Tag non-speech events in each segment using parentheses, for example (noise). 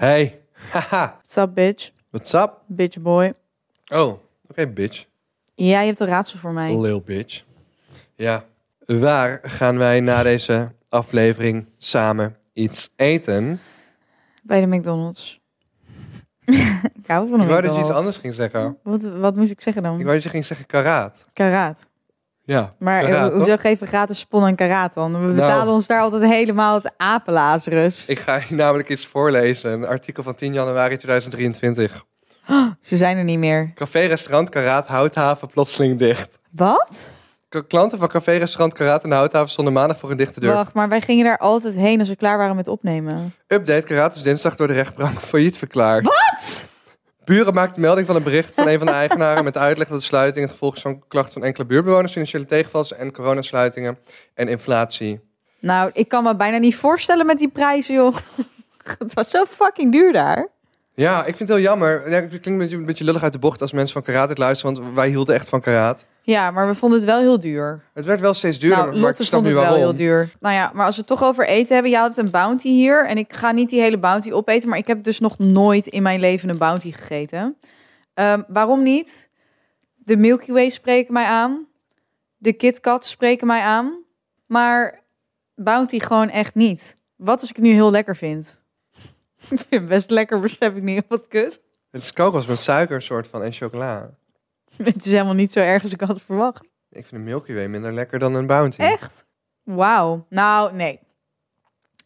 Hey. Haha. What's up, bitch? What's up? Bitch boy. Oh, oké, bitch. Ja, je hebt een raadsel voor mij. Lil bitch. Ja. Waar gaan wij na deze aflevering samen iets eten? Bij de McDonald's. (laughs) ik hou van een Ik wou dat je McDonald's. iets anders ging zeggen. Wat, wat moest ik zeggen dan? Ik wou dat je ging zeggen karaat. Karaat. Ja, Maar karaat, hoezo geven gratis spon en karaat dan? We Nou. betalen ons daar altijd helemaal het apenlazerus. Ik ga je namelijk eens voorlezen. Een artikel van 10 januari 2023. (gasps) Ze zijn er niet meer. Café-restaurant Karaat Houthaven plotseling dicht. Wat? K- Klanten van café-restaurant Karaat in de Houthaven stonden maandag voor een dichte deur. Wacht, maar wij gingen daar altijd heen als we klaar waren met opnemen. Update, Karaat is dinsdag door de rechtbank (laughs) failliet verklaard. Wat? Buren maakten melding van een bericht van een van de eigenaren met uitleg dat de sluiting het gevolg is van klachten van enkele buurtbewoners, financiële tegenvallers en coronasluitingen en inflatie. Nou, ik kan me bijna niet voorstellen met die prijzen, joh. (laughs) Het was zo fucking duur daar. Ja, ik vind het heel jammer. Ja, het klinkt een beetje, een beetje lullig uit de bocht als mensen van Karaat het luisteren, want wij hielden echt van Karaat. Ja, maar we vonden het wel heel duur. Het werd wel steeds duurder, nou, maar ik snap vond nu het wel waarom. heel duur. Nou ja, maar als we het toch over eten hebben. Jij hebt een bounty hier. En ik ga niet die hele bounty opeten. Maar ik heb dus nog nooit in mijn leven een bounty gegeten. Ehm, waarom niet? De Milky Way spreken mij aan. De KitKat spreken mij aan. Maar bounty gewoon echt niet. Wat als ik het nu heel lekker vind? (laughs) ik vind het best lekker, besef ik niet. Wat kut. Het is kokos met suiker soort van en chocola. (laughs) Het is helemaal niet zo erg als ik had verwacht. Ik vind een Milky Way minder lekker dan een Bounty. Echt? Wauw. Nou, nee.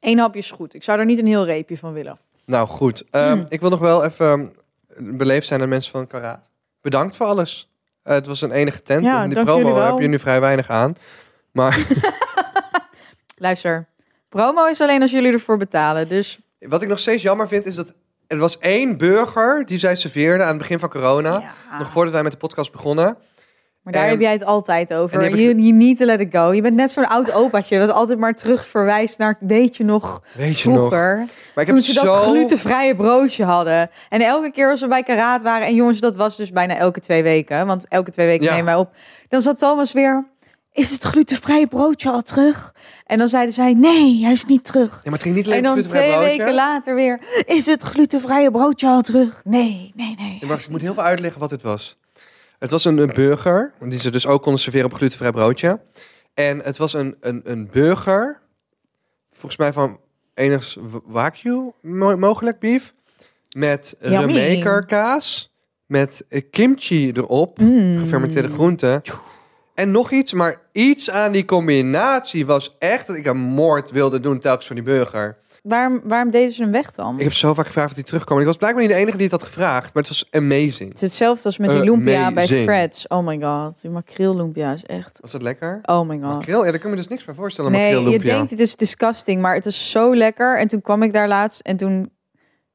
Eén hapje is goed. Ik zou er niet een heel reepje van willen. Nou goed, Ehm, Hmm. ik wil nog wel even beleefd zijn aan mensen van Karaat. Bedankt voor alles. Eh, het was een enige tent. Ja, en die promo heb je nu vrij weinig aan. Maar (laughs) Luister, promo is alleen als jullie ervoor betalen. Dus wat ik nog steeds jammer vind is dat er was één burger die zij serveerde aan het begin van corona. Ja. Nog voordat wij met de podcast begonnen. Maar daar heb jij het altijd over. heb ik- You, you need to let it go. Je bent net zo'n oud opaatje dat altijd maar terug verwijst naar weet je nog Weet je nog? vroeger. Maar ik heb Toen het ze zo... dat glutenvrije broodje hadden. En elke keer als we bij Karaat waren. En jongens, dat was dus bijna elke twee weken. Want elke twee weken Ja. nemen wij op. Dan zat Thomas weer... Is het glutenvrije broodje al terug? En dan zeiden zij, nee, hij is niet terug. Ja, maar het ging niet alleen En dan twee broodje. weken later weer... Is het glutenvrije broodje al terug? Nee, nee, nee. Ja, maar ik moet heel veel uitleggen wat het was. Het was een, een burger, die ze dus ook konden serveren op glutenvrij broodje. En het was een, een, een burger, volgens mij van enigszins wagyu mo- mogelijk beef, met remaker kaas, met kimchi erop, Mm. gefermenteerde groenten. En nog iets, maar iets aan die combinatie was echt dat ik een moord wilde doen telkens voor die burger. Waarom, waarom deden ze hem weg dan? Ik heb zo vaak gevraagd of die terugkwam. Ik was blijkbaar niet de enige die het had gevraagd, maar het was amazing. Het is hetzelfde als met die lumpia bij Amazing. Fred's. Oh my god, die makreel lumpia is echt... Was dat lekker? Oh my god. Makreel? Ja, daar kan je me dus niks bij voorstellen. Nee, makreel je lumpia. denkt het is disgusting, maar het is zo lekker. En toen kwam ik daar laatst en toen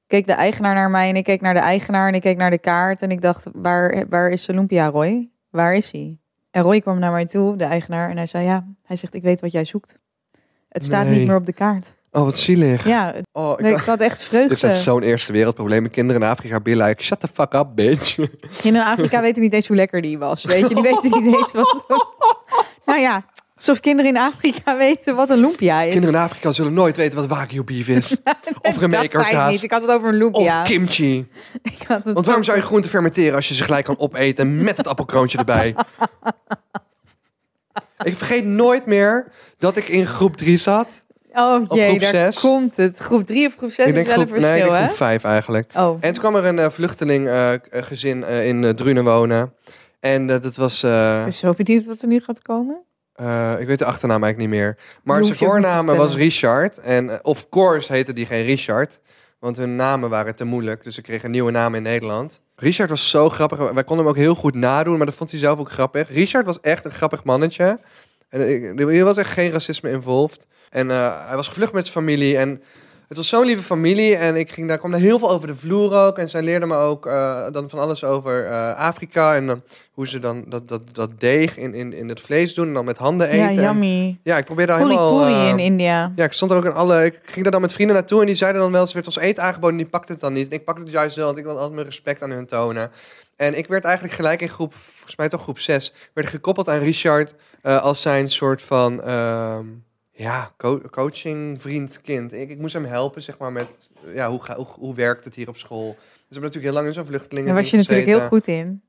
keek de eigenaar naar mij en ik keek naar de eigenaar en ik keek naar de kaart en ik dacht, waar, waar is de lumpia, Roy? Waar is hij? En Roy kwam naar mij toe, de eigenaar, en hij zei, ja, hij zegt, ik weet wat jij zoekt. Het staat Nee. niet meer op de kaart. Oh, wat zielig. Ja, Oh, ik nee, ik had echt Dit vreugde. is zo'n eerste wereldprobleem. Kinderen in Afrika be like, shut the fuck up, bitch. In Afrika (laughs) weten niet eens hoe lekker die was. Weet je, die weten niet eens wat. (laughs) nou ja, alsof kinderen in Afrika weten wat een lumpia is. Kinderen in Afrika zullen nooit weten wat wagyu beef is. (laughs) of dat remaker kaas. niet. Ik had het over een Of lumpia. kimchi. Ik had het Want waarom zou je groenten fermenteren als je ze gelijk kan opeten met het appelkroontje erbij? Ik vergeet nooit meer dat ik in groep 3 zat. Oh jee, groep daar zes? komt het. Groep 3 of groep 6 ik is denk wel groep, een verschil, nee, ik denk hè? groep 5 eigenlijk. Oh, En toen kwam er een vluchteling eh, k- eh, gezin eh, in uh, Drunen wonen. En dat was... ik ben zo benieuwd wat er nu gaat komen. Ik weet de achternaam eigenlijk niet meer. Maar zijn voornaam was. Richard. En of course heette die geen Richard. Want hun namen waren te moeilijk. Dus ze kregen een nieuwe naam in Nederland. Richard was zo grappig. Wij konden hem ook heel goed nadoen. Maar dat vond hij zelf ook grappig. Richard was echt een grappig mannetje. En hier was echt geen racisme involved. En eh, hij was gevlucht met zijn familie. En het was zo'n lieve familie. En ik ging daar, kwam daar heel veel over de vloer ook. En zij leerde me ook eh, dan van alles over eh, Afrika. En dan hoe ze dan dat, dat, dat deeg in, in, in het vlees doen. En dan met handen eten. Ja, En- yummy. ja, ik probeerde daar Puri helemaal... puri eh, in India. ja, ik stond er ook in alle... Ik ging daar dan met vrienden naartoe en die zeiden dan wel eens... werd ons eten aangeboden en die pakte het dan niet. En ik pakte het juist wel, want ik wilde altijd mijn respect aan hun tonen. En ik werd eigenlijk gelijk in groep... Volgens mij toch groep 6... werd gekoppeld aan Richard... eh, als zijn soort van... Ja, co- coaching, vriend, kind. Ik, ik moest hem helpen, zeg maar, met ja, hoe, ga, hoe, hoe werkt het hier op school. Dus we hebben natuurlijk heel lang in zo'n vluchtelingen. Daar was je natuurlijk heel goed in.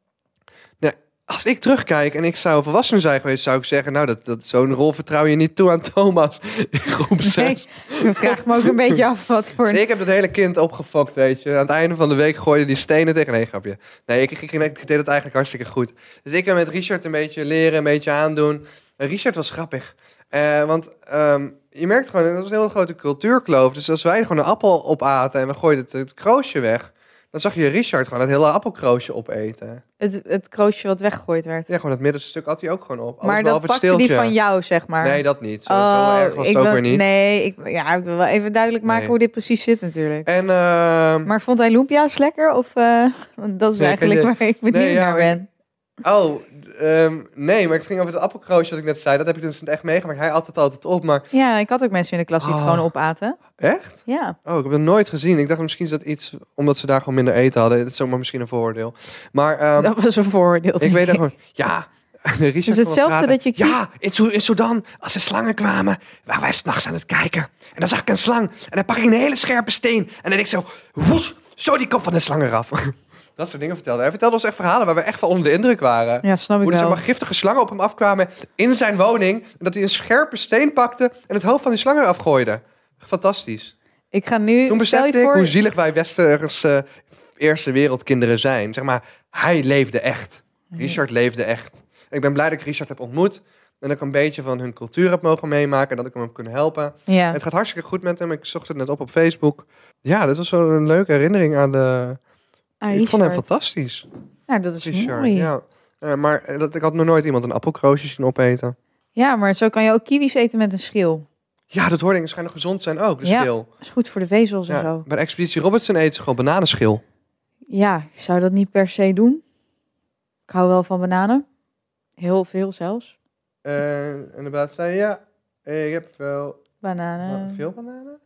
Als ik terugkijk en ik zou volwassen zijn geweest, zou ik zeggen, nou, dat, dat zo'n rol vertrouw je niet toe aan Thomas (laughs) in groep 6. Nee, (laughs) ik vraag me ook een beetje af wat voor... Dus ik heb dat hele kind opgefokt, weet je. Aan het einde van de week gooide die stenen tegen... Nee, grapje. Nee, ik, ik, ik, ik deed het eigenlijk hartstikke goed. Dus ik heb met Richard een beetje leren, een beetje aandoen. En Richard was grappig. Eh, want ehm, je merkt gewoon, dat was een hele grote cultuurkloof. Dus als wij gewoon een appel opaten en we gooiden het, het kroosje weg... dan zag je Richard gewoon het hele appelkroosje opeten. Het, het kroosje wat weggegooid werd. Ja, gewoon het middenste stuk had hij ook gewoon op. Maar dat pakte die steeltje. van jou, zeg maar. Nee, dat niet. Zo, zo erg was ik het ook wil- weer niet. Nee, ik, ja, ik wil wel even duidelijk maken Nee. hoe dit precies zit natuurlijk. En ehm, Maar vond hij lumpia's lekker? Of, eh, (laughs) dat is Nee, eigenlijk je- waar ik benieuwd Nee, naar ben. Oh, ehm, nee, maar ik ging over het appelkroosje wat ik net zei. Dat heb ik dus echt meegemaakt. Hij at het altijd op, maar... Ja, ik had ook mensen in de klas die het Oh. gewoon opaten. Echt? Ja. Oh, ik heb het nooit gezien. Ik dacht misschien is dat iets omdat ze daar gewoon minder eten hadden. Dat is ook maar misschien een voordeel. Maar ehm, dat was een vooroordeel. ik denk weet dat gewoon... Ja, (laughs) Richard Het is hetzelfde dat je Ja, in, Su- in Sudan, als er slangen kwamen, waren wij s'nachts aan het kijken. En dan zag ik een slang. En dan pak ik een hele scherpe steen. En dan deed ik zo... Woes, zo die kop van de slang eraf. (laughs) dat soort dingen vertelde hij. Vertelde ons echt verhalen waar we echt van onder de indruk waren. Ja, snap ik Hoe er zeg wel. maar giftige slangen op hem afkwamen in zijn woning. En dat hij een scherpe steen pakte en het hoofd van die slang eraf gooide. Fantastisch. Ik ga nu, Toen stel besefte je ik voor... hoe zielig wij westerse eerste wereldkinderen zijn. Zeg maar, hij leefde echt. Richard leefde echt. Ik ben blij dat ik Richard heb ontmoet. En dat ik een beetje van hun cultuur heb mogen meemaken. En dat ik hem heb kunnen helpen. Ja. Het gaat hartstikke goed met hem. Ik zocht het net op op Facebook. Ja, dat was wel een leuke herinnering aan de... Ah, ik vond hem fantastisch. Nou, dat is Richard, mooi. Ja. ja. Eh, maar eh, dat, ik had nog nooit iemand een appelkroosje zien opeten. maar zo kan je ook kiwis eten met een schil. Ja, dat hoorde ik. schijnt nog gezond zijn ook, de Ja. schil. Is goed voor de vezels en Ja, zo. bij de Expeditie Robertson eten ze gewoon bananenschil. Ja, ik zou dat niet per se doen. Ik hou wel van bananen. Heel veel zelfs. En inderdaad zei ja, ik heb veel, Bananen. Veel bananen?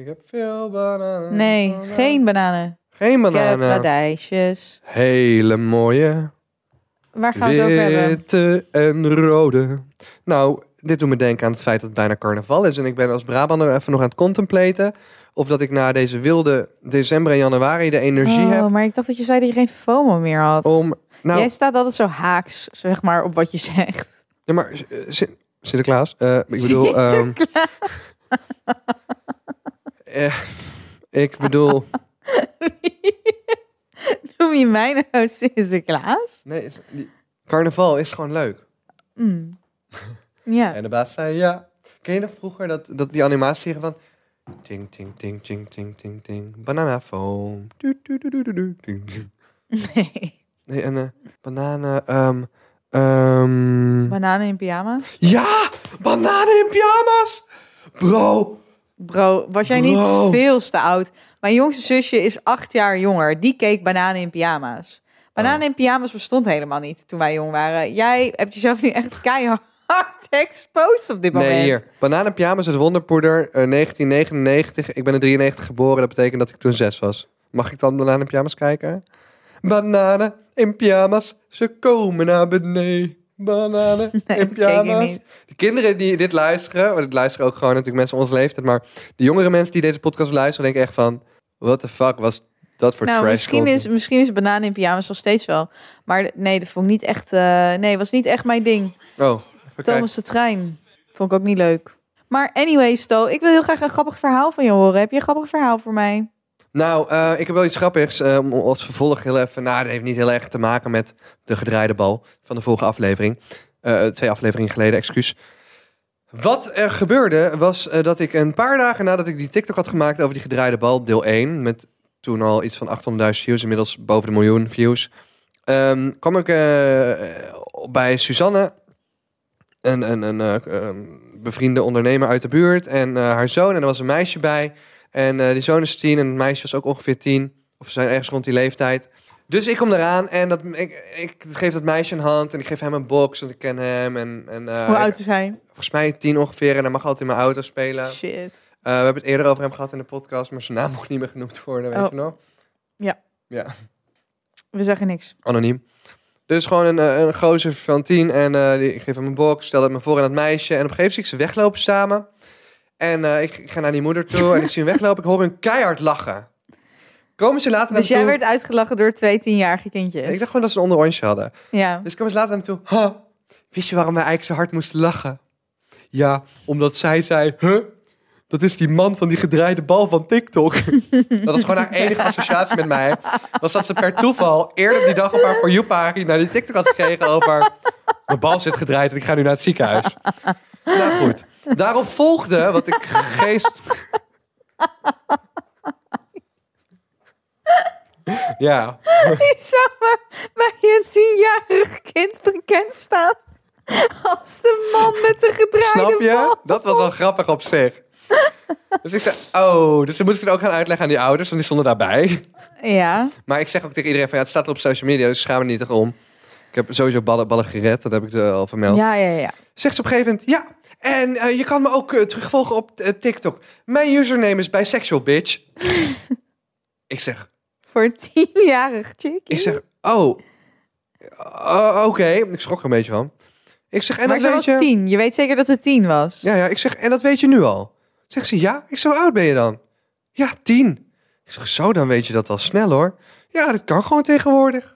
Ik heb veel bananen. Nee, Bananen. geen bananen. Geen bananen. radijsjes. Hele mooie, Waar gaan we het over hebben? witte en rode. Nou, dit doet me denken aan het feit dat het bijna carnaval is. En ik ben als Brabander even nog aan het contemplaten... of dat ik na deze wilde december en januari de energie oh, heb maar ik dacht dat je zei dat je geen FOMO meer had. om... Nou, Jij staat altijd zo haaks, zeg maar, op wat je zegt. ja, maar eh, Sin- Sinterklaas, eh, ik bedoel... ehm, eh, ik bedoel... (laughs) (laughs) Noem je mij nou Sinterklaas? Nee, carnaval is gewoon leuk. Mm. (laughs) Ja. En de baas zei ja. Ken je nog vroeger dat, dat die animatie van... Ting, ting, ting, ting, ting, ting, ting. Bananafoam. Nee. Nee, en eh bananen... ehm ehm Bananen in pyjama? ja! Bananen in pyjama's! Bro! Bro, was jij Bro. niet veel te oud? Mijn jongste zusje is acht jaar jonger. Die keek bananen in pyjama's. Bananen Oh. in pyjama's bestond helemaal niet toen wij jong waren. Jij hebt jezelf nu echt keihard (laughs) exposed op dit moment. Nee, hier. Bananen in pyjama's uit Wonderpoeder, eh, 1999. Ik ben in 93 geboren, dat betekent dat ik toen zes was. Mag ik dan bananen in pyjama's kijken? Bananen in pyjama's, ze komen naar beneden. Bananen (laughs) Nee, in pyjama's. De kinderen die dit luisteren, want het luisteren ook gewoon natuurlijk mensen van onze leeftijd, maar de jongere mensen die deze podcast luisteren, denken echt van, what the fuck was dat voor nou, trash misschien content? is, misschien is bananen in pyjama's nog steeds wel. Maar nee, dat vond ik niet echt... eh, nee, was niet echt mijn ding. Oh. Thomas de Trein. Vond ik ook niet leuk. Maar anyway, Sto, ik wil heel graag een grappig verhaal van je horen. Heb je een grappig verhaal voor mij? Nou, eh, ik heb wel iets grappigs. om als vervolg heel even. Nou, dat heeft niet heel erg te maken met de gedraaide bal van de vorige aflevering. Eh, twee afleveringen geleden, excuus. Wat er gebeurde was dat ik een paar dagen nadat ik die TikTok had gemaakt over die gedraaide bal, deel 1, met toen al iets van 800.000 views, inmiddels boven de miljoen views, ehm, kwam ik bij Suzanne, een, een, een eh, een bevriende ondernemer uit de buurt, en haar zoon, en er was een meisje bij. En eh, die zoon is tien en het meisje was ook ongeveer tien. Of ze zijn ergens rond die leeftijd. Dus ik kom eraan en dat, ik, ik geef dat meisje een hand en ik geef hem een box, want ik ken hem. En, en, eh, Hoe oud is hij? volgens mij tien ongeveer en hij mag altijd in mijn auto spelen. Shit. Eh, we hebben het eerder over hem gehad in de podcast, maar zijn naam (laughs) mocht niet meer genoemd worden, weet Oh. je nog? Ja. Ja, We zeggen niks. anoniem. Dus gewoon een, een gozer van tien en die, ik geef hem een box, stel het me voor aan het meisje. En op een gegeven moment zie ik ze weglopen samen. En eh, ik, ik ga naar die moeder toe en ik zie hem weglopen. Ik hoor hun keihard lachen. Komen ze later naar Dus me jij toe? werd uitgelachen door twee tienjarige kindjes. Ik dacht gewoon dat ze een onderontje hadden. Ja. Dus komen ze later naar me toe. Ha, wist je waarom wij eigenlijk zo hard moesten lachen? Ja, omdat zij zei, huh? Dat is die man van die gedraaide bal van TikTok. (laughs) dat was gewoon haar enige associatie met mij. Was dat ze per toeval eerder die dag op haar For You-pagina die TikTok had gekregen over... Mijn bal zit gedraaid en ik ga nu naar het ziekenhuis. nou goed. Daarop volgde wat ik geest... ja, Je zou maar bij een tienjarig kind bekend staan als de man met de gedraaide Snap je? bal. Dat was al grappig op zich. Dus ik zei, oh, dus dan moest ik het ook gaan uitleggen aan die ouders, want die stonden daarbij. Ja. Maar ik zeg ook tegen iedereen van, ja, het staat op social media, dus schaam me niet erom. Ik heb sowieso ballen, ballen gered, dat heb ik er al vermeld. Ja, ja, ja. Zegt ze op een gegeven moment, ja, en eh, je kan me ook eh, terugvolgen op eh, TikTok. Mijn username is bisexual, bitch. (laughs) ik zeg, Voor tienjarig chickie. ik zeg, oh, oh, oké. Ik schrok er een beetje van. Ik zeg, en maar dat weet was je... tien. Je weet zeker dat ze tien was. Ja, ja, ik zeg, en dat weet je nu al? Zegt ze, ja? Ik zeg, hoe oud ben je dan? Ja, tien. Ik zeg, zo, dan weet je dat al snel hoor. Ja, dat kan gewoon tegenwoordig.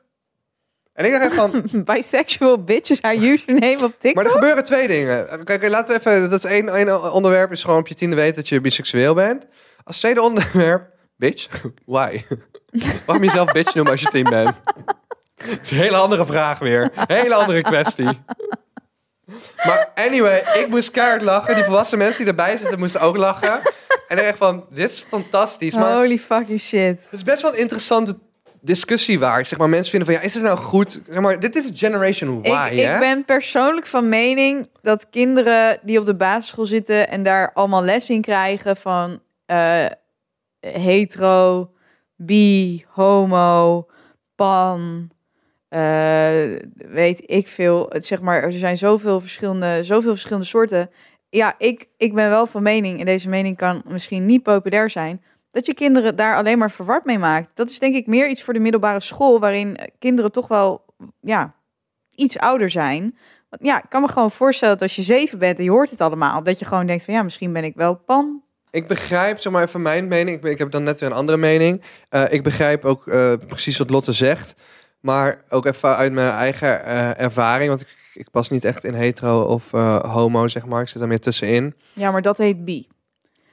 En ik dacht echt van, (laughs) Bisexual bitch is haar username op TikTok. maar er gebeuren twee dingen. Kijk, laten we even, dat is één, één onderwerp, is gewoon op je tiende weten dat je biseksueel bent. Als tweede onderwerp, bitch, (laughs) why? (laughs) Waarom jezelf bitch noemen als je tien bent? Dat is een hele andere vraag weer. Hele andere kwestie. Maar anyway, ik moest keihard lachen. Die volwassen mensen die erbij zitten moesten ook lachen. En ik echt van, dit is fantastisch. Maar Holy fucking shit. het is best wel een interessante discussie waar. Zeg maar, mensen vinden van, ja, is het nou goed? Zeg maar, dit is Generation Y, ik, hè? ik ben persoonlijk van mening dat kinderen die op de basisschool zitten en daar allemaal les in krijgen van eh, hetero, bi, homo, pan, eh, weet ik veel. Zeg maar, er zijn zoveel verschillende, zoveel verschillende soorten. Ja, ik, ik ben wel van mening, en deze mening kan misschien niet populair zijn, dat je kinderen daar alleen maar verward mee maakt. Dat is denk ik meer iets voor de middelbare school, waarin kinderen toch wel, ja, iets ouder zijn. Want ja, ik kan me gewoon voorstellen dat als je zeven bent en je hoort het allemaal, dat je gewoon denkt van ja, misschien ben ik wel pan. Ik begrijp, zeg maar even mijn mening. Ik, ben- ik heb dan net weer een andere mening. Eh, ik begrijp ook eh, precies wat Lotte zegt. Maar ook even uit mijn eigen eh, ervaring. Want ik, ik pas niet echt in hetero of homo, zeg maar. Ik zit er meer tussenin. Ja, maar dat heet bi.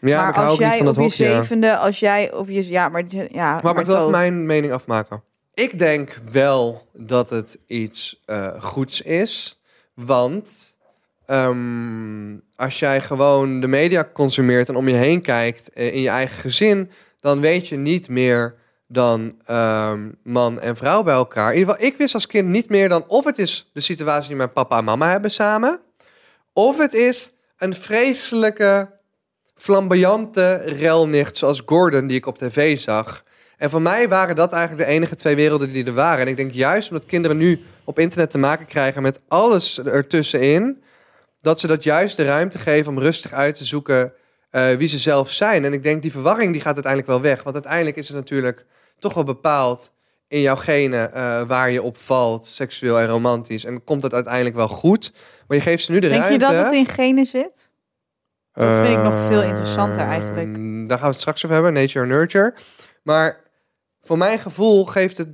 Ja, maar als jij op je zevende, als jij op je ja, maar ja, Maar, ik wil even mijn mening afmaken. Ik denk wel dat het iets eh, goeds is. Want ehm, als jij gewoon de media consumeert en om je heen kijkt eh, in je eigen gezin, dan weet je niet meer dan ehm, man en vrouw bij elkaar. In ieder geval, ik wist als kind niet meer dan of het is de situatie die mijn papa en mama hebben samen, of het is een vreselijke, flamboyante relnicht zoals Gordon die ik op tv zag. En voor mij waren dat eigenlijk de enige twee werelden die er waren. En ik denk juist omdat kinderen nu op internet te maken krijgen met alles ertussenin, dat ze dat juist de ruimte geven om rustig uit te zoeken eh, wie ze zelf zijn. En ik denk die verwarring die gaat uiteindelijk wel weg. Want uiteindelijk is het natuurlijk toch wel bepaald in jouw genen eh, waar je op valt, seksueel en romantisch. En komt dat uiteindelijk wel goed. Maar je geeft ze nu de Denk je ruimte. dat het in genen zit? Dat vind ik nog veel interessanter eigenlijk. Daar gaan we het straks over hebben, nature nurture. Maar voor mijn gevoel geeft het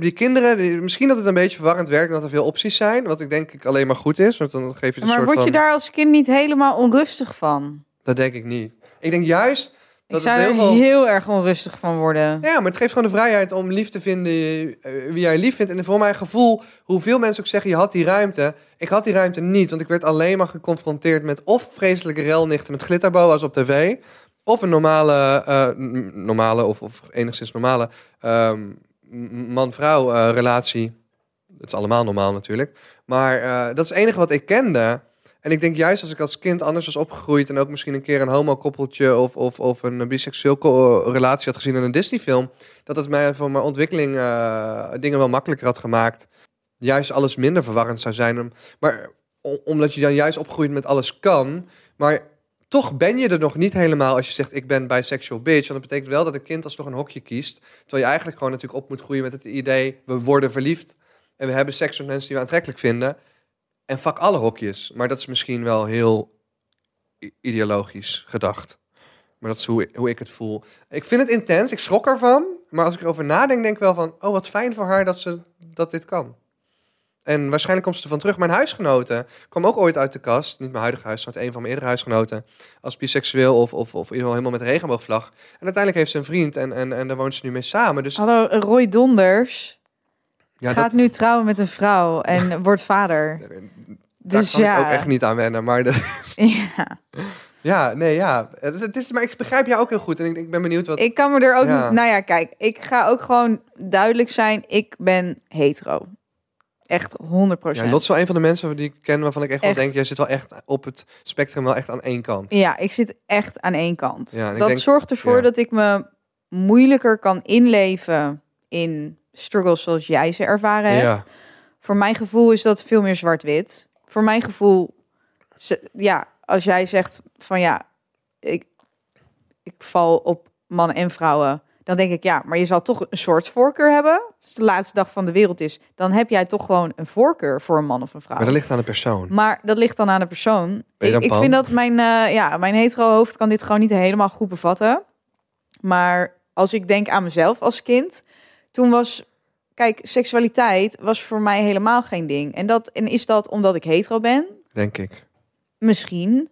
die kinderen, die- misschien dat het een beetje verwarrend werkt dat er veel opties zijn, wat ik denk ik alleen maar goed is, want dan geef je een Maar soort word je van. daar als kind niet helemaal onrustig van? Dat denk ik niet. Ik denk juist Ik dat zou het er heel veel. heel erg onrustig van worden. Ja, maar het geeft gewoon de vrijheid om lief te vinden eh, wie jij lief vindt. En voor mijn gevoel, hoeveel mensen ook zeggen, je had die ruimte. Ik had die ruimte niet, want ik werd alleen maar geconfronteerd met of vreselijke relnichten met glitterboa's op tv. Of een normale, eh, normale of, of enigszins normale ehm, man-vrouw eh, relatie. Het is allemaal normaal natuurlijk. Maar dat is het enige wat ik kende. En ik denk juist als ik als kind anders was opgegroeid... en ook misschien een keer een homo-koppeltje... of, of, of een biseksueel relatie had gezien in een Disney-film... dat het mij voor mijn ontwikkeling eh, dingen wel makkelijker had gemaakt. Juist alles minder verwarrend zou zijn. Maar omdat je dan juist opgroeit met alles kan... maar toch ben je er nog niet helemaal als je zegt... ik ben bisexual bitch. Want dat betekent wel dat een kind alsnog een hokje kiest... terwijl je eigenlijk gewoon natuurlijk op moet groeien met het idee... we worden verliefd En we hebben seks met mensen die we aantrekkelijk vinden. En fuck alle hokjes. Maar dat is misschien wel heel ideologisch gedacht. Maar dat is hoe, hoe ik het voel. Ik vind het intens. Ik schrok ervan. Maar als ik erover nadenk, denk ik wel van... Oh, wat fijn voor haar dat, ze, dat dit kan. En waarschijnlijk komt ze ervan terug. Mijn huisgenoten kwam ook ooit uit de kast. Niet mijn huidige huisgenoot, een van mijn eerdere huisgenoten. Als biseksueel of, of, of in ieder geval helemaal met regenboogvlag. En uiteindelijk heeft ze een vriend en, en, en daar woont ze nu mee samen. Dus Hallo, Roy Donders ja, gaat nu trouwen met een vrouw en wordt vader. (laughs) Daar Dus kan ja. ik ook echt niet aan wennen. Maar dat, (laughs) ja. ja, nee, ja. Het, is, maar ik begrijp jou ook heel goed. En ik, ik ben benieuwd wat... Ik kan me er ook Ja. Nou ja, kijk, ik ga ook gewoon duidelijk zijn. Ik ben hetero. Echt 100% ja, Lot is wel een van de mensen die ik ken waarvan ik echt, wel denk... Jij zit wel echt op het spectrum wel echt aan één kant. Ja, ik zit echt aan één kant. Ja, en dat denk- zorgt ervoor ja. dat ik me moeilijker kan inleven in struggles zoals jij ze ervaren hebt. Ja. Voor mijn gevoel is dat veel meer zwart-wit. Voor mijn gevoel, ze- ja, als jij zegt van ja, ik, ik val op mannen en vrouwen, dan denk ik ja, maar je zal toch een soort voorkeur hebben. Als het de laatste dag van de wereld is, dan heb jij toch gewoon een voorkeur voor een man of een vrouw. Maar dat ligt aan de persoon. Maar dat ligt dan aan de persoon. Ik, vind dat mijn, eh, ja, mijn hetero hoofd kan dit gewoon niet helemaal goed bevatten. Maar als ik denk aan mezelf als kind, toen was, kijk, seksualiteit was voor mij helemaal geen ding. En, dat, en is dat omdat ik hetero ben? Denk ik. Misschien.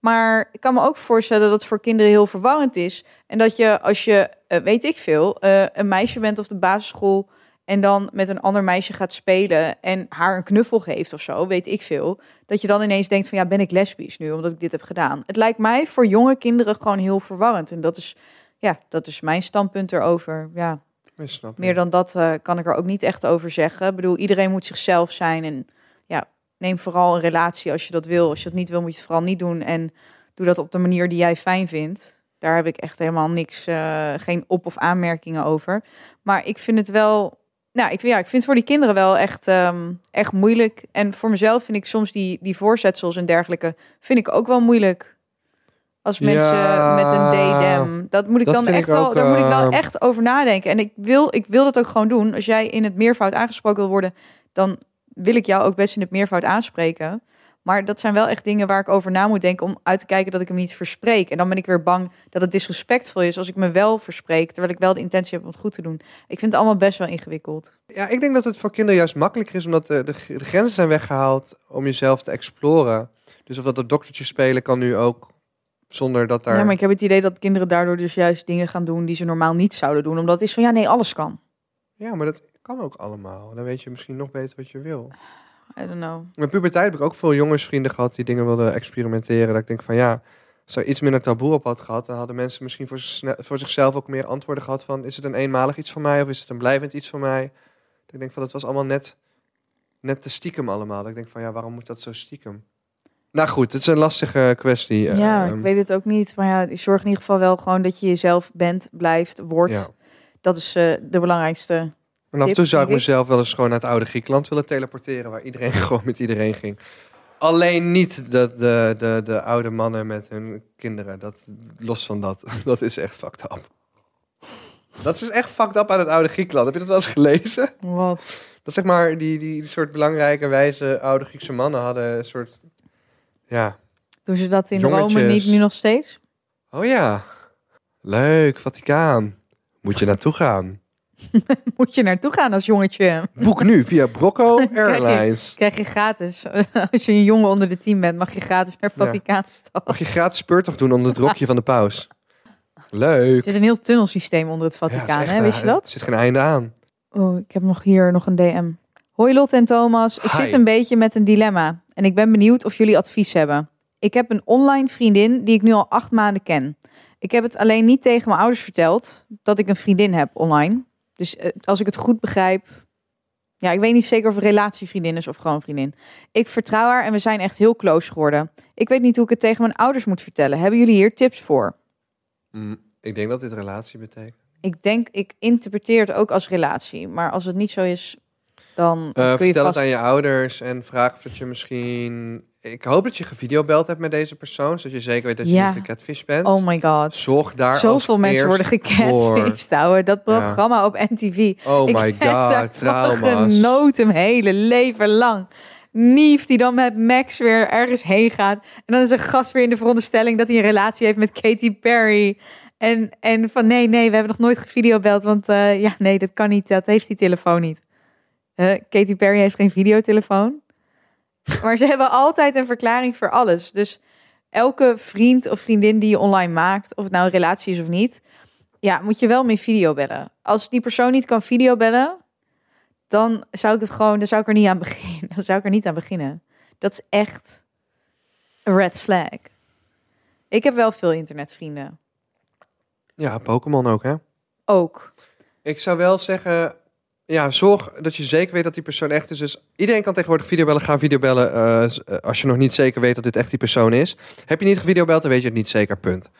Maar ik kan me ook voorstellen dat het voor kinderen heel verwarrend is. En dat je, als je, eh, weet ik veel, eh, een meisje bent op de basisschool en dan met een ander meisje gaat spelen en haar een knuffel geeft of zo, weet ik veel. Dat je dan ineens denkt van ja, ben ik lesbisch nu omdat ik dit heb gedaan. Het lijkt mij voor jonge kinderen gewoon heel verwarrend. En dat is, ja, dat is mijn standpunt erover. Ja. Meer dan dat eh, kan ik er ook niet echt over zeggen. Ik bedoel, iedereen moet zichzelf zijn. En ja, neem vooral een relatie als je dat wil. Als je dat niet wil, moet je het vooral niet doen. En doe dat op de manier die jij fijn vindt. Daar heb ik echt helemaal niks, eh, geen op- of aanmerkingen over. Maar ik vind het wel, nou, ik, ja, ik vind het voor die kinderen wel echt, ehm, echt moeilijk. En voor mezelf vind ik soms die, die voorzetsels en dergelijke, vind ik ook wel moeilijk. Als mensen Ja, met een daydam, dat moet ik dat dan echt ik wel, ook, daar moet ik wel eh, echt over nadenken. En ik wil, ik wil dat ook gewoon doen. Als jij in het meervoud aangesproken wil worden, dan wil ik jou ook best in het meervoud aanspreken. Maar dat zijn wel echt dingen waar ik over na moet denken om uit te kijken dat ik hem niet verspreek. En dan ben ik weer bang dat het disrespectvol is als ik me wel verspreek, terwijl ik wel de intentie heb om het goed te doen. Ik vind het allemaal best wel ingewikkeld. Ja, ik denk dat het voor kinderen juist makkelijker is, omdat de, de, de grenzen zijn weggehaald om jezelf te exploren. Dus of dat het doktertje spelen kan nu ook zonder dat daar... Ja, maar ik heb het idee dat kinderen daardoor dus juist dingen gaan doen die ze normaal niet zouden doen. Omdat het is van ja, nee, alles kan. Ja, maar dat kan ook allemaal. Dan weet je misschien nog beter wat je wil. I don't know. In mijn puberteit heb ik ook veel jongensvrienden gehad die dingen wilden experimenteren. Dat ik denk van ja, als er iets minder taboe op had gehad, dan hadden mensen misschien voor, voor zichzelf ook meer antwoorden gehad van is het een eenmalig iets voor mij of is het een blijvend iets voor mij? Ik denk van dat was allemaal net, net te stiekem allemaal. Dat ik denk van ja, waarom moet dat zo stiekem? Nou goed, het is een lastige kwestie. Ja, Ehm, ik weet het ook niet. Maar ja, ik zorg in ieder geval wel gewoon dat je jezelf bent, blijft, wordt. ja. Dat is eh, de belangrijkste. En af en toe zou ik. mezelf wel eens gewoon naar het oude Griekenland willen teleporteren, waar iedereen (laughs) gewoon met iedereen ging. Alleen niet de, de, de, de oude mannen met hun kinderen. Dat, los van dat. (laughs) Dat is echt fucked up. Dat is echt fucked up aan het oude Griekenland. Heb je dat wel eens gelezen? Wat? Dat zeg maar, die, die, die soort belangrijke, wijze oude Griekse mannen hadden een soort... Ja. Doen ze dat in Jongetjes. Rome niet nu nog steeds? Oh ja. Leuk, Vaticaan. Moet je naartoe gaan. (laughs) Moet je naartoe gaan als jongetje? Boek nu via Brocco (laughs) Krijg je- Airlines. Krijg je gratis. (laughs) Als je een jongen onder de tien bent, mag je gratis naar Ja. Vaticaanstad. Mag je gratis speurtocht doen onder het rokje van de paus. Leuk. Er zit een heel tunnelsysteem onder het Ja, het Vaticaan, echt, hè? Weet je eh, dat? Er zit geen einde aan. Oh, ik heb nog hier nog een DM. Hoi Lot en Thomas. Ik Hi. zit een beetje met een dilemma. En ik ben benieuwd of jullie advies hebben. Ik heb een online vriendin die ik nu al acht maanden ken. Ik heb het alleen niet tegen mijn ouders verteld dat ik een vriendin heb online. Dus eh, als ik het goed begrijp. Ja, ik weet niet zeker of een relatievriendin is of gewoon vriendin. Ik vertrouw haar en we zijn echt heel close geworden. Ik weet niet hoe ik het tegen mijn ouders moet vertellen. Hebben jullie hier tips voor? Mm, ik denk dat dit relatie betekent. Ik denk, ik interpreteer het ook als relatie. Maar als het niet zo is, dan Eh, kun je vertel vast... het aan je ouders en vraag of je misschien... ik hoop dat je gevideobeld hebt met deze persoon, zodat je zeker weet dat je Ja. niet gecatfish bent. Oh my god. Zorg daar Zoveel mensen worden gecatfished, ouwe. Dat programma op NTV. Oh ik my god, trauma's. genoten mijn hele leven lang. Nief die dan met Max weer ergens heen gaat. En dan is een gast weer in de veronderstelling dat hij een relatie heeft met Katy Perry. En, en van nee, nee, we hebben nog nooit gevideobeld. Want eh, ja, nee, dat kan niet. Dat heeft die telefoon niet. Eh, Katy Perry heeft geen videotelefoon. (laughs) Maar ze hebben altijd een verklaring voor alles. Dus elke vriend of vriendin die je online maakt, of het nou een relatie is of niet, ja, moet je wel mee videobellen. Als die persoon niet kan videobellen, dan zou ik het gewoon, dan zou ik er niet aan (laughs) beginnen. Dan zou ik er niet aan beginnen. Dat is echt een red flag. Ik heb wel veel internetvrienden. Ja, Pokémon ook, hè? Ook. Ik zou wel zeggen, ja, zorg dat je zeker weet dat die persoon echt is. Dus iedereen kan tegenwoordig videobellen, gaan videobellen eh, als je nog niet zeker weet dat dit echt die persoon is. Heb je niet gevideobeld, dan weet je het niet zeker, punt.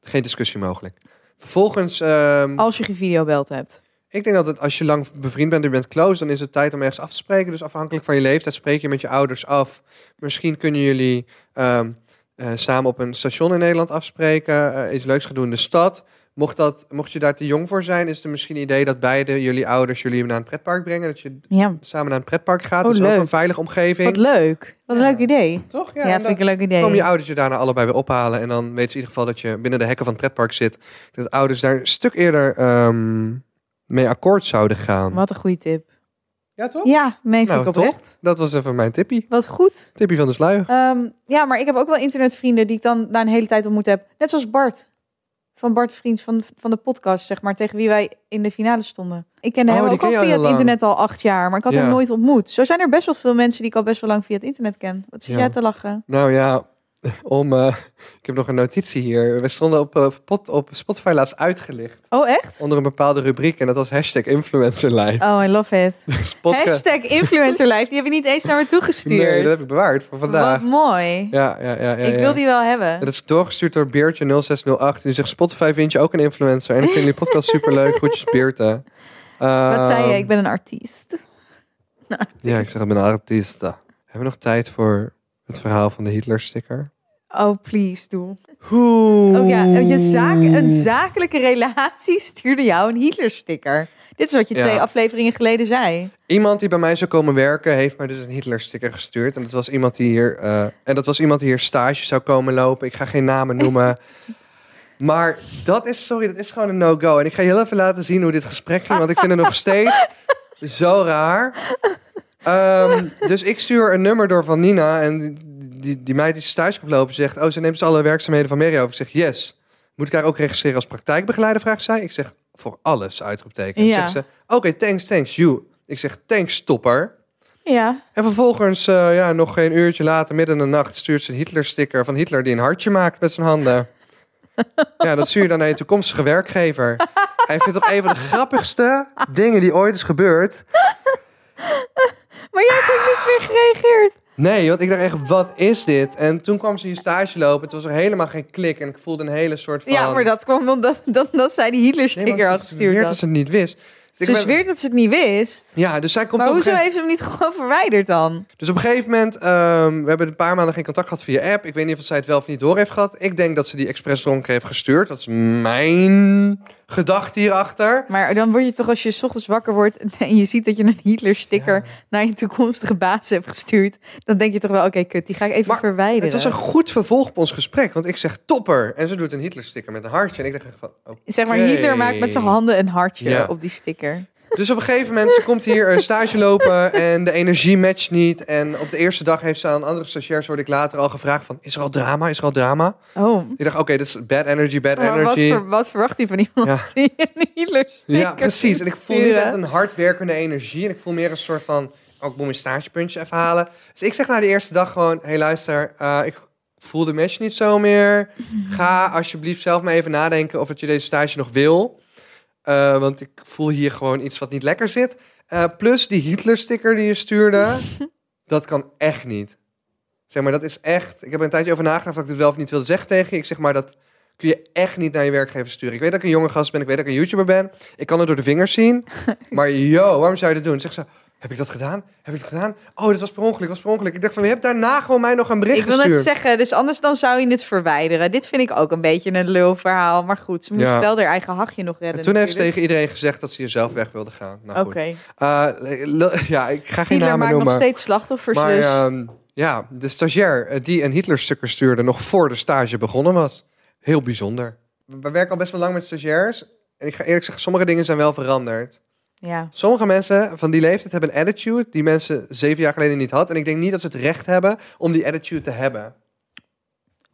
Geen discussie mogelijk. Vervolgens, ehm, Als je gevideobeld hebt. ik denk dat het, als je lang bevriend bent en je bent close, dan is het tijd om ergens af te spreken. Dus afhankelijk van je leeftijd spreek je met je ouders af. Misschien kunnen jullie ehm, eh, samen op een station in Nederland afspreken, eh, iets leuks gaan doen in de stad. Mocht, dat, mocht je daar te jong voor zijn, is er misschien een idee dat beide jullie ouders jullie naar een pretpark brengen. Dat je Ja, samen naar een pretpark gaat. Oh, dat is ook een veilige omgeving. wat leuk. Wat een Ja. leuk idee. Toch? Ja, en vind ik een leuk idee. komen je ouders je daarna allebei weer ophalen. En dan weten ze in ieder geval dat je binnen de hekken van het pretpark zit. Dat ouders daar een stuk eerder ehm, mee akkoord zouden gaan. Wat een goede tip. Ja, toch? Ja, meen Nou, vind ik top. oprecht. Dat was even mijn tippie. Wat goed. Tippie van de sluier. Ehm, ja, maar ik heb ook wel internetvrienden die ik dan daar een hele tijd ontmoet heb. Net zoals Bart. Van Bart Vriends van, van de podcast, zeg maar, tegen wie wij in de finale stonden. Ik kende Oh, hem ook ken al via het lang. internet al acht jaar, maar ik had Ja. hem nooit ontmoet. Zo zijn er best wel veel mensen die ik al best wel lang via het internet ken. Wat zit Ja. jij te lachen? Nou ja, (laughs) om, eh, ik heb nog een notitie hier. We stonden op, eh, pot, op Spotify laatst uitgelicht. Oh, echt? Onder een bepaalde rubriek. En dat was hashtag influencerlife. Oh, I love it. (laughs) Dus Hashtag influencerlife, die heb je niet eens naar me toegestuurd. Nee, dat heb ik bewaard voor vandaag. Wat mooi. Ja, ja, ja, ja. ik ja. wil die wel hebben. Dat is doorgestuurd door Beertje0608. Die zegt, Spotify vind je ook een influencer. En ik vind jullie podcast superleuk. (laughs) Groetjes Beerte. Wat zei je? Ehm, Ik ben een artiest. Ja, ik zeg, ik ben een artiest. Hebben we nog tijd voor het verhaal van de Hitler-sticker? Oh, please, doe. Oeh. Oh ja, je zaak, een zakelijke relatie stuurde jou een Hitler-sticker. Dit is wat je Ja. twee afleveringen geleden zei. Iemand die bij mij zou komen werken, heeft mij dus een Hitler-sticker gestuurd. En dat was iemand die hier, eh, en dat was iemand die hier stage zou komen lopen. Ik ga geen namen noemen. (laughs) maar dat is, sorry, dat is gewoon een no-go. En ik ga je heel even laten zien hoe dit gesprek ging, want ik vind het nog (laughs) steeds zo raar. Ehm, (laughs) dus ik stuur een nummer door van Nina en die, die, meid die stage komt lopen zegt, oh, ze neemt dus alle werkzaamheden van Mary over. Ik zeg, yes. Moet ik haar ook registreren als praktijkbegeleider, vraagt zij. Ik zeg, voor alles, uitroepteken. Ja. Zegt ze, oké, thanks, thanks, you. Ik zeg, thanks, topper. Ja. En vervolgens, eh, ja, nog geen uurtje later, midden in de nacht, stuurt ze een Hitler-sticker van Hitler die een hartje maakt met zijn handen. (laughs) ja, dat stuur je dan naar je toekomstige werkgever. Hij vindt toch een van de grappigste dingen die ooit is gebeurd. Maar jij hebt ook niks meer gereageerd. Nee, want ik dacht echt, wat is dit? En toen kwam ze hier stage lopen. Het was er helemaal geen klik. En ik voelde een hele soort van... Ja, maar dat kwam omdat, dat, dat zij die Hitler-sticker had ze gestuurd. had. dat ze het niet wist. Dus Ze ben- zweert dat ze het niet wist. Ja, dus zij komt Maar hoezo gegeven- heeft ze hem niet (laughs) gewoon verwijderd dan? Dus op een gegeven moment, ehm, we hebben een paar maanden geen contact gehad via app. Ik weet niet of zij het wel of niet door heeft gehad. Ik denk dat ze die expres dronken heeft gestuurd. Dat is mijn gedachte hierachter. Maar dan word je toch als je 's ochtends wakker wordt en je ziet dat je een Hitler-sticker naar je toekomstige baas hebt gestuurd. Dan denk je toch wel, oké, kut, die ga ik even Maar verwijderen. Het was een goed vervolg op ons gesprek. Want ik zeg topper. En ze doet een Hitler-sticker met een hartje. En ik dacht echt van. Zeg maar, Hitler maakt met zijn handen een hartje Ja. op die sticker. Dus op een gegeven moment, ze komt hier een stage lopen en de energie matcht niet. En op de eerste dag heeft ze aan andere stagiairs, word ik later al gevraagd van, is er al drama? Is er al drama? Oh, Ik dacht, oké, dit is bad energy, bad maar wat, energy. ver- wat verwacht hij van iemand Ja. die een Ja, precies. En ik voel niet echt een hardwerkende energie. En ik voel meer een soort van, oh, ik moet mijn stagepuntje even halen. Dus ik zeg na de eerste dag gewoon, hey luister, eh, ik voel de match niet zo meer. Ga alsjeblieft zelf maar even nadenken of dat je deze stage nog wil. Eh, want ik voel hier gewoon iets wat niet lekker zit. Eh, plus die Hitler-sticker die je stuurde, (laughs) dat kan echt niet. Zeg maar, dat is echt... Ik heb er een tijdje over nagedacht of ik dit wel of niet wilde zeggen tegen je. Ik zeg maar, dat kun je echt niet naar je werkgever sturen. Ik weet dat ik een jonge gast ben, ik weet dat ik een YouTuber ben. Ik kan het door de vingers zien. (laughs) Maar yo, waarom zou je dat doen? Zeg ze, Heb ik dat gedaan? Heb ik dat gedaan? Oh, dat was per ongeluk, was per ongeluk. Ik dacht van, je hebt daarna gewoon mij nog een bericht Ik wil gestuurd. net zeggen, dus anders dan zou je het verwijderen. Dit vind ik ook een beetje een lulverhaal. Maar goed, ze moest Ja. wel haar eigen hachje nog redden. En toen heeft ze natuurlijk. tegen iedereen gezegd dat ze hier zelf weg wilde gaan. Nou, Oké. Eh, l- ja, ik ga geen Hitler namen maakt nog steeds slachtoffers maar dus. ehm, ja, de stagiair eh, die een Hitler-stukker stuurde nog voor de stage begonnen was. Heel bijzonder. We werken al best wel lang met stagiairs. En ik ga eerlijk zeggen, sommige dingen zijn wel veranderd. Ja. Sommige mensen van die leeftijd hebben een attitude die mensen zeven jaar geleden niet hadden. En ik denk niet dat ze het recht hebben om die attitude te hebben.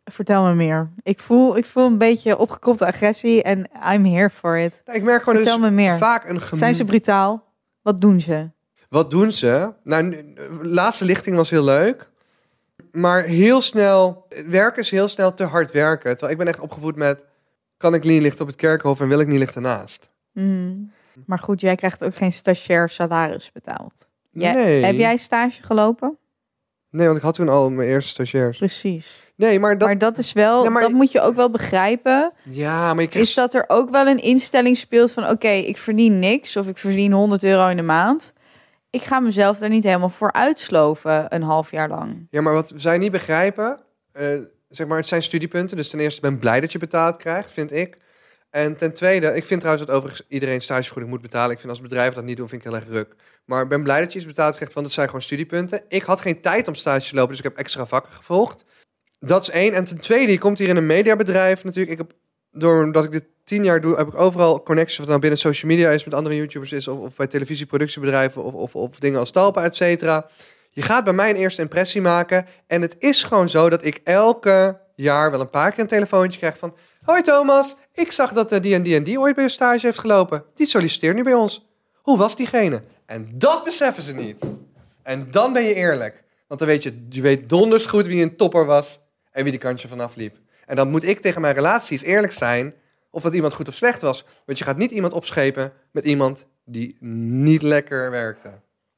Vertel me meer. Ik voel, ik voel een beetje opgekropte agressie en I'm here for it. Nou, ik merk gewoon Vertel dus me meer. vaak een gem- Zijn ze brutaal? Wat doen ze? Wat doen ze? Nou, laatste lichting was heel leuk. Maar heel snel, werken is heel snel te hard werken. Terwijl ik ben echt opgevoed met, kan ik niet lichten op het kerkhof en wil ik niet lichten naast? Hmm. Maar goed, jij krijgt ook geen stagiair salaris betaald. Jij- Nee. Heb jij stage gelopen? Nee, want ik had toen al mijn eerste stagiairs. Precies. Nee, maar dat... maar dat is wel, Ja, maar- dat moet je ook wel begrijpen. Ja, maar je krijgt... Is dat er ook wel een instelling speelt van oké, ik verdien niks of ik verdien 100 euro in de maand. Ik ga mezelf daar niet helemaal voor uitsloven een half jaar lang. Ja, maar wat zij niet begrijpen, eh, zeg maar, het zijn studiepunten. Dus ten eerste ben blij dat je betaald krijgt, vind ik. En ten tweede, ik vind trouwens dat overigens iedereen stagevergoeding moet betalen. Ik vind als bedrijven dat niet doen, vind ik heel erg ruk. Maar ik ben blij dat je iets betaald krijgt, want het zijn gewoon studiepunten. Ik had geen tijd om stage te lopen, dus ik heb extra vakken gevolgd. Dat is één. En ten tweede, je komt hier in een mediabedrijf natuurlijk. Ik heb, doordat ik dit tien jaar doe, heb ik overal connecties. Of nou binnen social media is, met andere YouTubers is... of, of bij televisieproductiebedrijven of, of, of dingen als Talpa, et cetera. Je gaat bij mij een eerste impressie maken. En het is gewoon zo dat ik elke jaar wel een paar keer een telefoontje krijg van... Hoi Thomas, ik zag dat eh, die en die en die ooit bij je stage heeft gelopen. Die solliciteert nu bij ons. Hoe was diegene? En dat beseffen ze niet. En dan ben je eerlijk. Want dan weet je, je weet donders goed wie een topper was en wie de kantje vanaf liep. En dan moet ik tegen mijn relaties eerlijk zijn of dat iemand goed of slecht was. Want je gaat niet iemand opschepen met iemand die niet lekker werkte.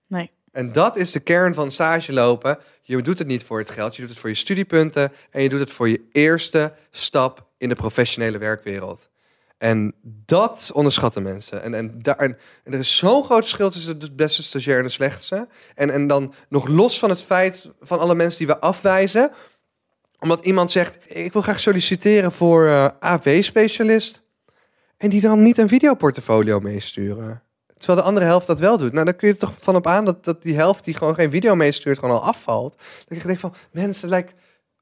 Nee. En dat is de kern van stage lopen. Je doet het niet voor het geld, je doet het voor je studiepunten en je doet het voor je eerste stap in de professionele werkwereld. En dat onderschatten mensen. En, en, daar, en, er is zo'n groot verschil tussen de beste stagiair en de slechtste. En, en dan nog los van het feit van alle mensen die we afwijzen. Omdat iemand zegt, ik wil graag solliciteren voor eh, AV-specialist. En die dan niet een videoportfolio meesturen. Terwijl de andere helft dat wel doet. Nou, dan kun je er toch van op aan dat, dat die helft die gewoon geen video meestuurt, gewoon al afvalt. Ik denk van, mensen, like,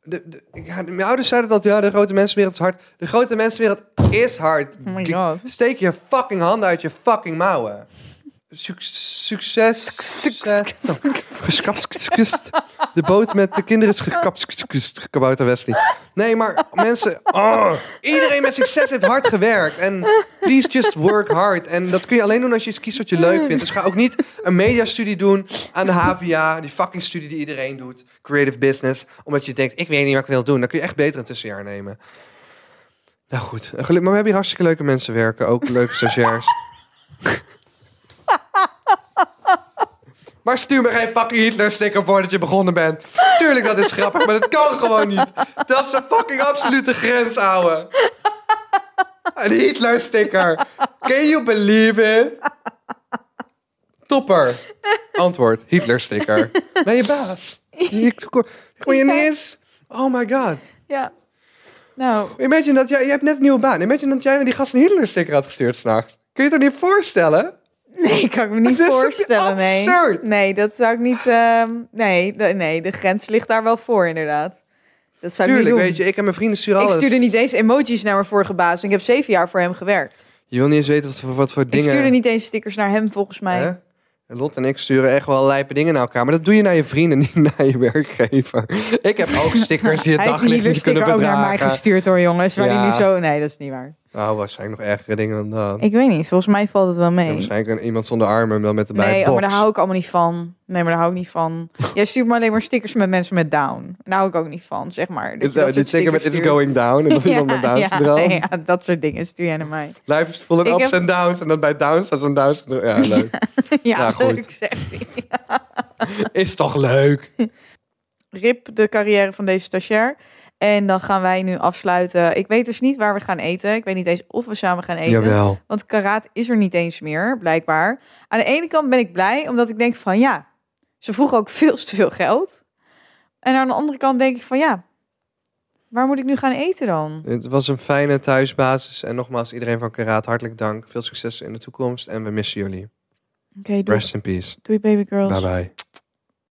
de, de, ja, mijn ouders zeiden dat, ja, de grote mensenwereld is hard. De grote mensenwereld is hard. Oh my god. Steek je fucking handen uit je fucking mouwen. Suc- succes. Succes. De boot met de kinderen is gekapskust. Kabouter Wesley. Nee, maar mensen... oh, iedereen met succes heeft hard gewerkt. En please just work hard. En dat kun je alleen doen als je iets kiest wat je leuk vindt. Dus ga ook niet een mediastudie doen aan de HVA. Die fucking studie die iedereen doet. Creative business. Omdat je denkt, ik weet niet wat ik wil doen. Dan kun je echt beter een tussenjaar nemen. Nou goed, maar we hebben hier hartstikke leuke mensen werken. Ook leuke stagiairs. Maar stuur me geen fucking Hitler-sticker voordat je begonnen bent. Tuurlijk, dat is grappig, maar dat kan gewoon niet. Dat is een fucking absolute grens, ouwe. Een Hitler-sticker. Can you believe it? Topper. Antwoord, Hitler-sticker. Naar je baas. Je, gewoon je. Oh my god. Ja. Nou, Imagine dat jij, jij hebt net een nieuwe baan. Imagine dat jij naar die gast een Hitler-sticker had gestuurd s'nachts. Kun je het er niet voorstellen? Nee, kan ik me niet (laughs) voorstellen. Nee. absurd? nee, dat zou ik niet. ehm, nee, de, nee, de grens ligt daar wel voor, inderdaad. Dat zou ik Tuurlijk, niet doen. weet je, ik en mijn vrienden sturen ik stuurde niet eens emojis naar mijn vorige baas. En ik heb zeven jaar voor hem gewerkt. Je wil niet eens weten wat voor, wat voor dingen... Ik stuurde niet eens stickers naar hem, volgens mij. Hè? Lot en ik sturen echt wel lijpe dingen naar elkaar. Maar dat doe je naar je vrienden, (laughs) niet naar je werkgever. Ik heb ook stickers die (laughs) het Hij heeft daglicht die niet kunnen sticker ook naar mij verdragen. gestuurd hoor, jongens. Maar die nu zo... Nee, dat is niet waar. Nou, waarschijnlijk nog ergere dingen dan dat. Ik weet niet. Volgens mij valt het wel Ja, mee. waarschijnlijk een, iemand zonder armen, wel met de Nee, oh, box. maar daar hou ik allemaal niet van. Nee, maar daar hou ik niet van. (laughs) Jij stuurt me alleen maar stickers met mensen met down. Daar hou ik ook niet van, zeg maar. Dat Dit, dat dit soort zeker met It's stuurt. going down. En dat (laughs) iemand met Down ja, (laughs) ja, dat soort dingen stuur jij naar mij. Life is of Ik ups heb- en downs. En dan bij downs staat zo'n downs. Ja, leuk. Ja, Ja, goed. leuk zegt hij. is toch leuk? Rip de carrière van deze stagiair. En dan gaan wij nu afsluiten. Ik weet dus niet waar we gaan eten. Ik weet niet eens of we samen gaan eten. Jawel. Want karaat is er niet eens meer, blijkbaar. Aan de ene kant ben ik blij, omdat ik denk van ja, ze vroegen ook (laughs) veel te veel geld. En aan de andere kant denk ik van ja, waar moet ik nu gaan eten dan? Het was een fijne thuisbasis. En nogmaals, iedereen van Karaat, hartelijk dank. Veel succes in de toekomst. En we missen jullie. Oké, doei. Rest in peace. Doei baby girls. Bye bye.